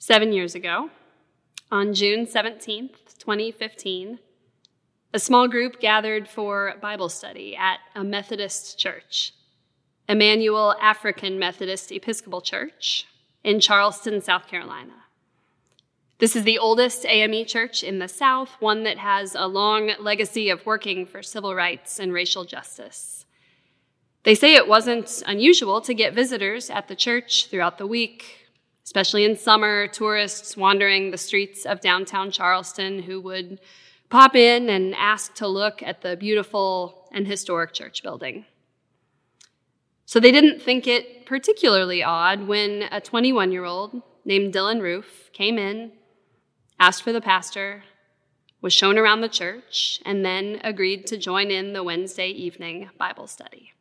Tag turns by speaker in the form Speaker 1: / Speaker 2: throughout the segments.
Speaker 1: Seven years ago, on June 17th, 2015, a small group gathered for Bible study at a Methodist church, Emanuel African Methodist Episcopal Church in Charleston, South Carolina. This is the oldest AME church in the South, one that has a long legacy of working for civil rights and racial justice. They say it wasn't unusual to get visitors at the church throughout the week, especially in summer, tourists wandering the streets of downtown Charleston who would pop in and ask to look at the beautiful and historic church building. So they didn't think it particularly odd when a 21 year old named Dylann Roof came in, asked for the pastor, was shown around the church, and then agreed to join in the Wednesday evening Bible study.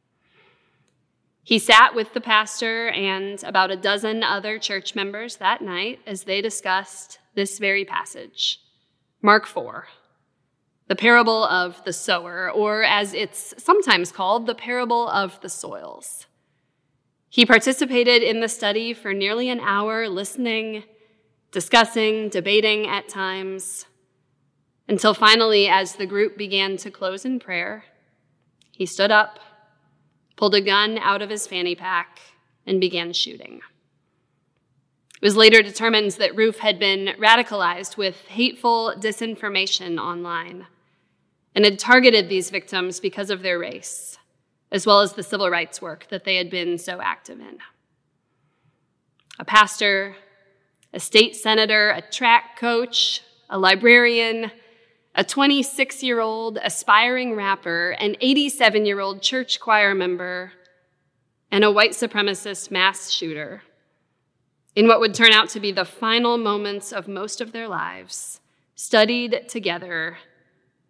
Speaker 1: He sat with the pastor and about a dozen other church members that night as they discussed this very passage, Mark 4, the parable of the sower, or as it's sometimes called, the parable of the soils. He participated in the study for nearly an hour, listening, discussing, debating at times, until finally, as the group began to close in prayer, he stood up pulled a gun out of his fanny pack, and began shooting. It was later determined that Roof had been radicalized with hateful disinformation online and had targeted these victims because of their race, as well as the civil rights work that they had been so active in. A pastor, a state senator, a track coach, a librarian, a 26 year old aspiring rapper, an 87 year old church choir member, and a white supremacist mass shooter. In what would turn out to be the final moments of most of their lives, studied together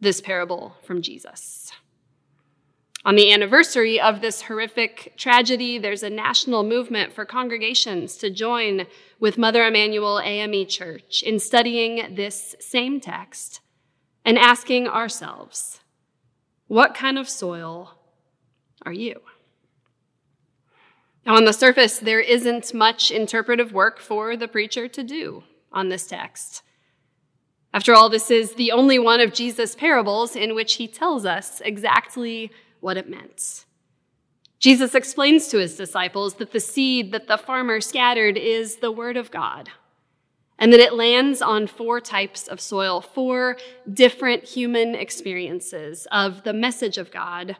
Speaker 1: this parable from Jesus. On the anniversary of this horrific tragedy, there's a national movement for congregations to join with Mother Emanuel AME Church in studying this same text and asking ourselves, what kind of soil are you? Now, on the surface, there isn't much interpretive work for the preacher to do on this text. After all, this is the only one of Jesus' parables in which he tells us exactly what it meant. Jesus explains to his disciples that the seed that the farmer scattered is the word of God and that it lands on four types of soil, four different human experiences of the message of God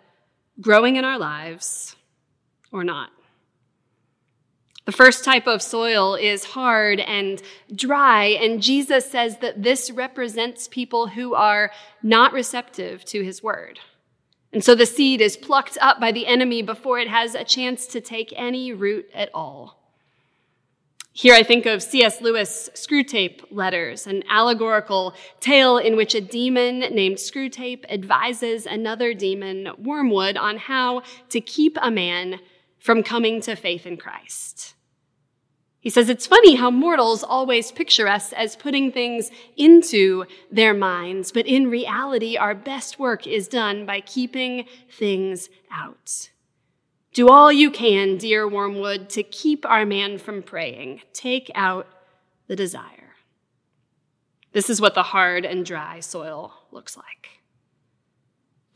Speaker 1: growing in our lives or not. The first type of soil is hard and dry, and Jesus says that this represents people who are not receptive to his word. And so the seed is plucked up by the enemy before it has a chance to take any root at all. Here I think of C.S. Lewis' Screwtape Letters, an allegorical tale in which a demon named Screwtape advises another demon, Wormwood, on how to keep a man from coming to faith in Christ. He says it's funny how mortals always picture us as putting things into their minds, but in reality, our best work is done by keeping things out. Do all you can, dear Wormwood, to keep our man from praying. Take out the desire. This is what the hard and dry soil looks like.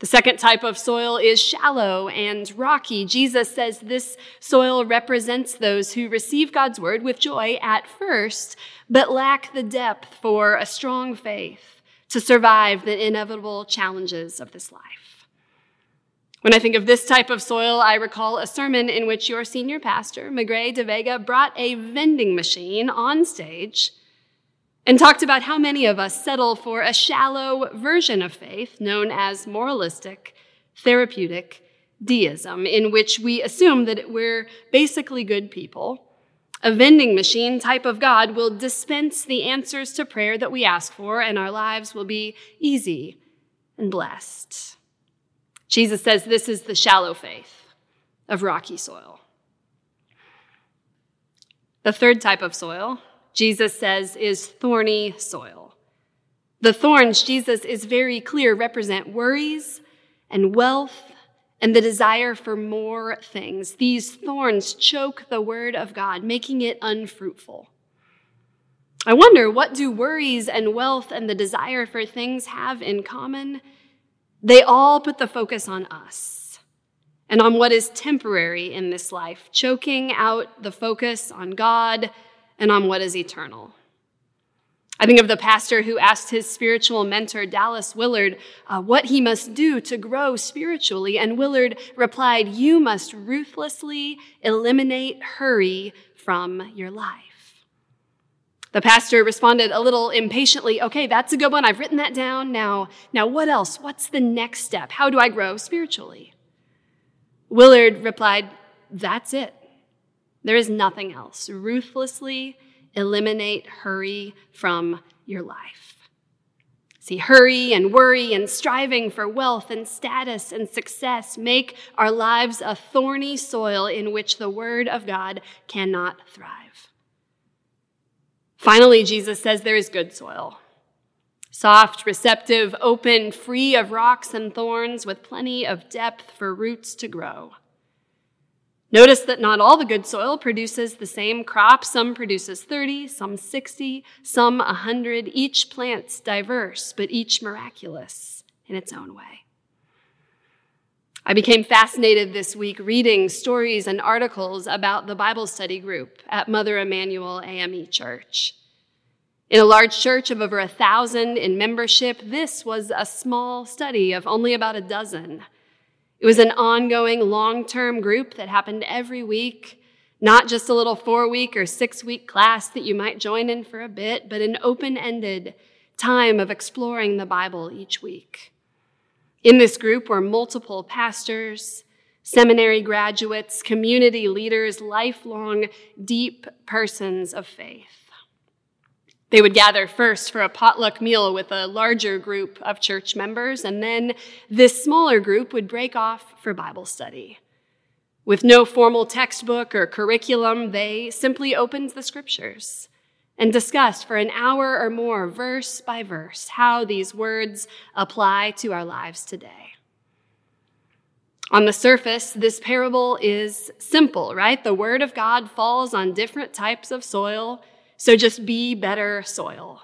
Speaker 1: The second type of soil is shallow and rocky. Jesus says this soil represents those who receive God's word with joy at first, but lack the depth for a strong faith to survive the inevitable challenges of this life. When I think of this type of soil, I recall a sermon in which your senior pastor, Magrey de Vega, brought a vending machine on stage and talked about how many of us settle for a shallow version of faith known as moralistic, therapeutic deism, in which we assume that we're basically good people. A vending machine type of God will dispense the answers to prayer that we ask for, and our lives will be easy and blessed. Jesus says this is the shallow faith of rocky soil. The third type of soil, Jesus says, is thorny soil. The thorns, Jesus is very clear, represent worries and wealth and the desire for more things. These thorns choke the word of God, making it unfruitful. I wonder what do worries and wealth and the desire for things have in common? They all put the focus on us and on what is temporary in this life, choking out the focus on God and on what is eternal. I think of the pastor who asked his spiritual mentor, Dallas Willard, uh, what he must do to grow spiritually. And Willard replied, You must ruthlessly eliminate hurry from your life. The pastor responded a little impatiently, okay, that's a good one. I've written that down. Now, now what else? What's the next step? How do I grow spiritually? Willard replied, that's it. There is nothing else. Ruthlessly eliminate hurry from your life. See, hurry and worry and striving for wealth and status and success make our lives a thorny soil in which the word of God cannot thrive. Finally, Jesus says there is good soil. Soft, receptive, open, free of rocks and thorns, with plenty of depth for roots to grow. Notice that not all the good soil produces the same crop. Some produces 30, some 60, some 100. Each plant's diverse, but each miraculous in its own way. I became fascinated this week reading stories and articles about the Bible study group at Mother Emanuel AME Church. In a large church of over a thousand in membership, this was a small study of only about a dozen. It was an ongoing long term group that happened every week, not just a little four week or six week class that you might join in for a bit, but an open ended time of exploring the Bible each week. In this group were multiple pastors, seminary graduates, community leaders, lifelong, deep persons of faith. They would gather first for a potluck meal with a larger group of church members, and then this smaller group would break off for Bible study. With no formal textbook or curriculum, they simply opened the scriptures and discussed for an hour or more, verse by verse, how these words apply to our lives today. On the surface, this parable is simple, right? The word of God falls on different types of soil, so just be better soil.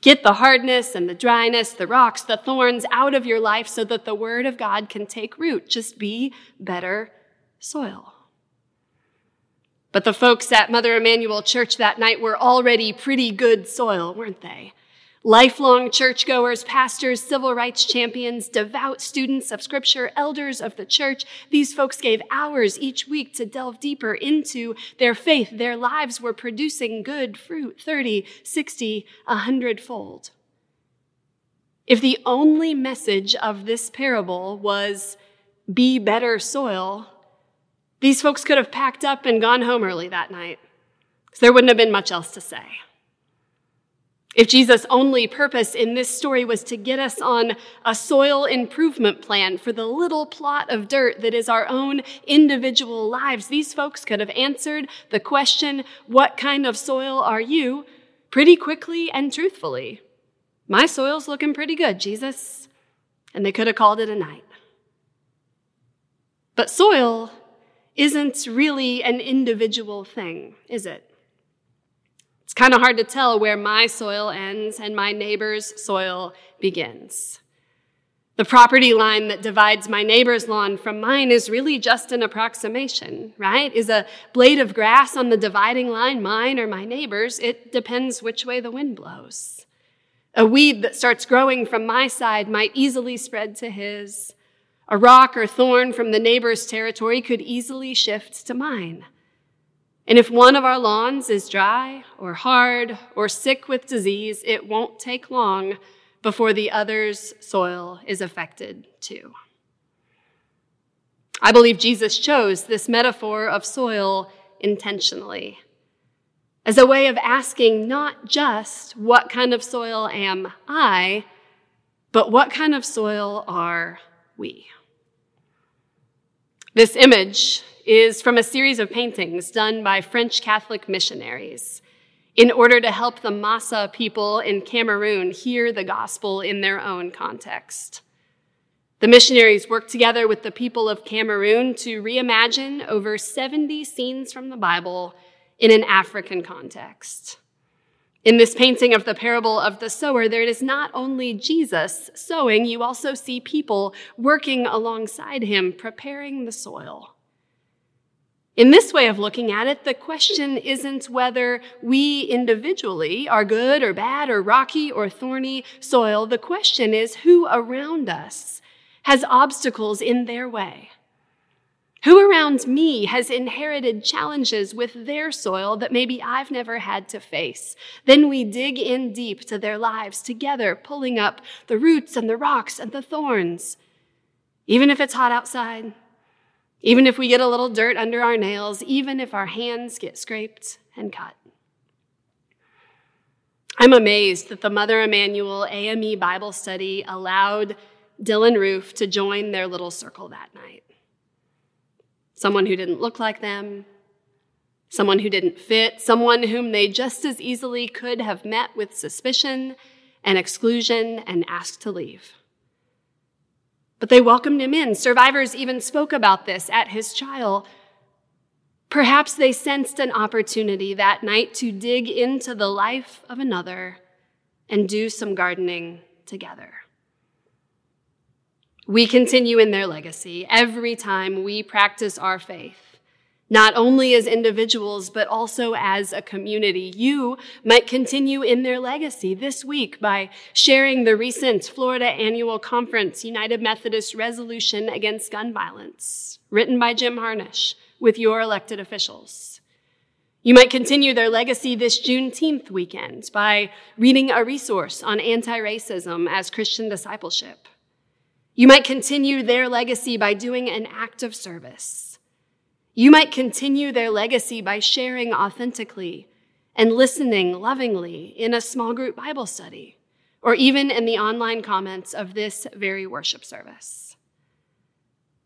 Speaker 1: Get the hardness and the dryness, the rocks, the thorns out of your life so that the word of God can take root. Just be better soil. But the folks at Mother Emanuel Church that night were already pretty good soil, weren't they? Lifelong churchgoers, pastors, civil rights champions, devout students of scripture, elders of the church. These folks gave hours each week to delve deeper into their faith. Their lives were producing good fruit, 30, 60, 100 fold. If the only message of this parable was be better soil, these folks could have packed up and gone home early that night, because there wouldn't have been much else to say. If Jesus' only purpose in this story was to get us on a soil improvement plan for the little plot of dirt that is our own individual lives, these folks could have answered the question, What kind of soil are you? pretty quickly and truthfully. My soil's looking pretty good, Jesus. And they could have called it a night. But soil isn't really an individual thing, is it? It's kind of hard to tell where my soil ends and my neighbor's soil begins. The property line that divides my neighbor's lawn from mine is really just an approximation, right? Is a blade of grass on the dividing line mine or my neighbor's? It depends which way the wind blows. A weed that starts growing from my side might easily spread to his. A rock or thorn from the neighbor's territory could easily shift to mine. And if one of our lawns is dry or hard or sick with disease, it won't take long before the other's soil is affected too. I believe Jesus chose this metaphor of soil intentionally as a way of asking not just what kind of soil am I, but what kind of soil are we? This image is from a series of paintings done by French Catholic missionaries in order to help the Massa people in Cameroon hear the gospel in their own context. The missionaries worked together with the people of Cameroon to reimagine over 70 scenes from the Bible in an African context. In this painting of the parable of the sower, there is not only Jesus sowing, you also see people working alongside him, preparing the soil. In this way of looking at it, the question isn't whether we individually are good or bad or rocky or thorny soil. The question is who around us has obstacles in their way. Who around me has inherited challenges with their soil that maybe I've never had to face? Then we dig in deep to their lives together, pulling up the roots and the rocks and the thorns. Even if it's hot outside, even if we get a little dirt under our nails, even if our hands get scraped and cut. I'm amazed that the Mother Emanuel AME Bible study allowed Dylann Roof to join their little circle that night someone who didn't look like them, someone who didn't fit, someone whom they just as easily could have met with suspicion and exclusion and asked to leave. But they welcomed him in. Survivors even spoke about this at his trial. Perhaps they sensed an opportunity that night to dig into the life of another and do some gardening together. We continue in their legacy every time we practice our faith, not only as individuals, but also as a community. You might continue in their legacy this week by sharing the recent Florida Annual Conference United Methodist Resolution Against Gun Violence, written by Jim Harnish, with your elected officials. You might continue their legacy this Juneteenth weekend by reading a resource on anti racism as Christian discipleship you might continue their legacy by doing an act of service. You might continue their legacy by sharing authentically and listening lovingly in a small group Bible study, or even in the online comments of this very worship service.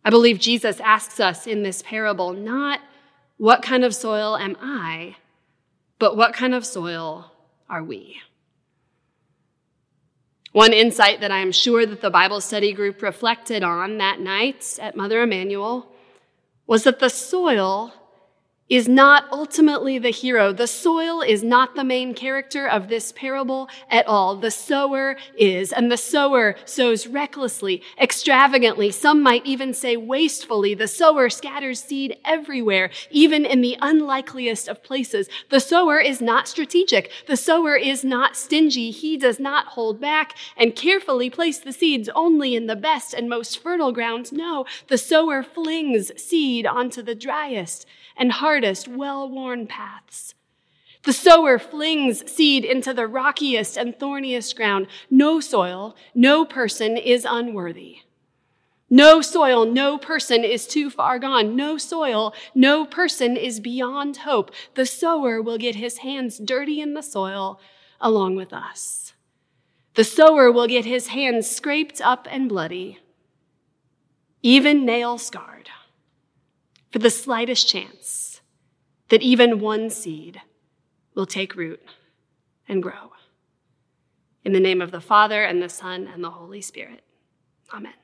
Speaker 1: I believe Jesus asks us in this parable not what kind of soil am I, but what kind of soil are we? One insight that I am sure that the Bible study group reflected on that night at Mother Emanuel was that the soil is not ultimately the hero. The soil is not the main character of this parable at all. The sower is, and the sower sows recklessly, extravagantly, some might even say wastefully. The sower scatters seed everywhere, even in the unlikeliest of places. The sower is not strategic. The sower is not stingy. He does not hold back and carefully place the seeds only in the best and most fertile grounds. No, the sower flings seed onto the driest and hardest, well worn paths. The sower flings seed into the rockiest and thorniest ground. No soil, no person is unworthy. No soil, no person is too far gone. No soil, no person is beyond hope. The sower will get his hands dirty in the soil along with us. The sower will get his hands scraped up and bloody, even nail scarred for the slightest chance that even one seed will take root and grow. In the name of the Father, and the Son, and the Holy Spirit. Amen.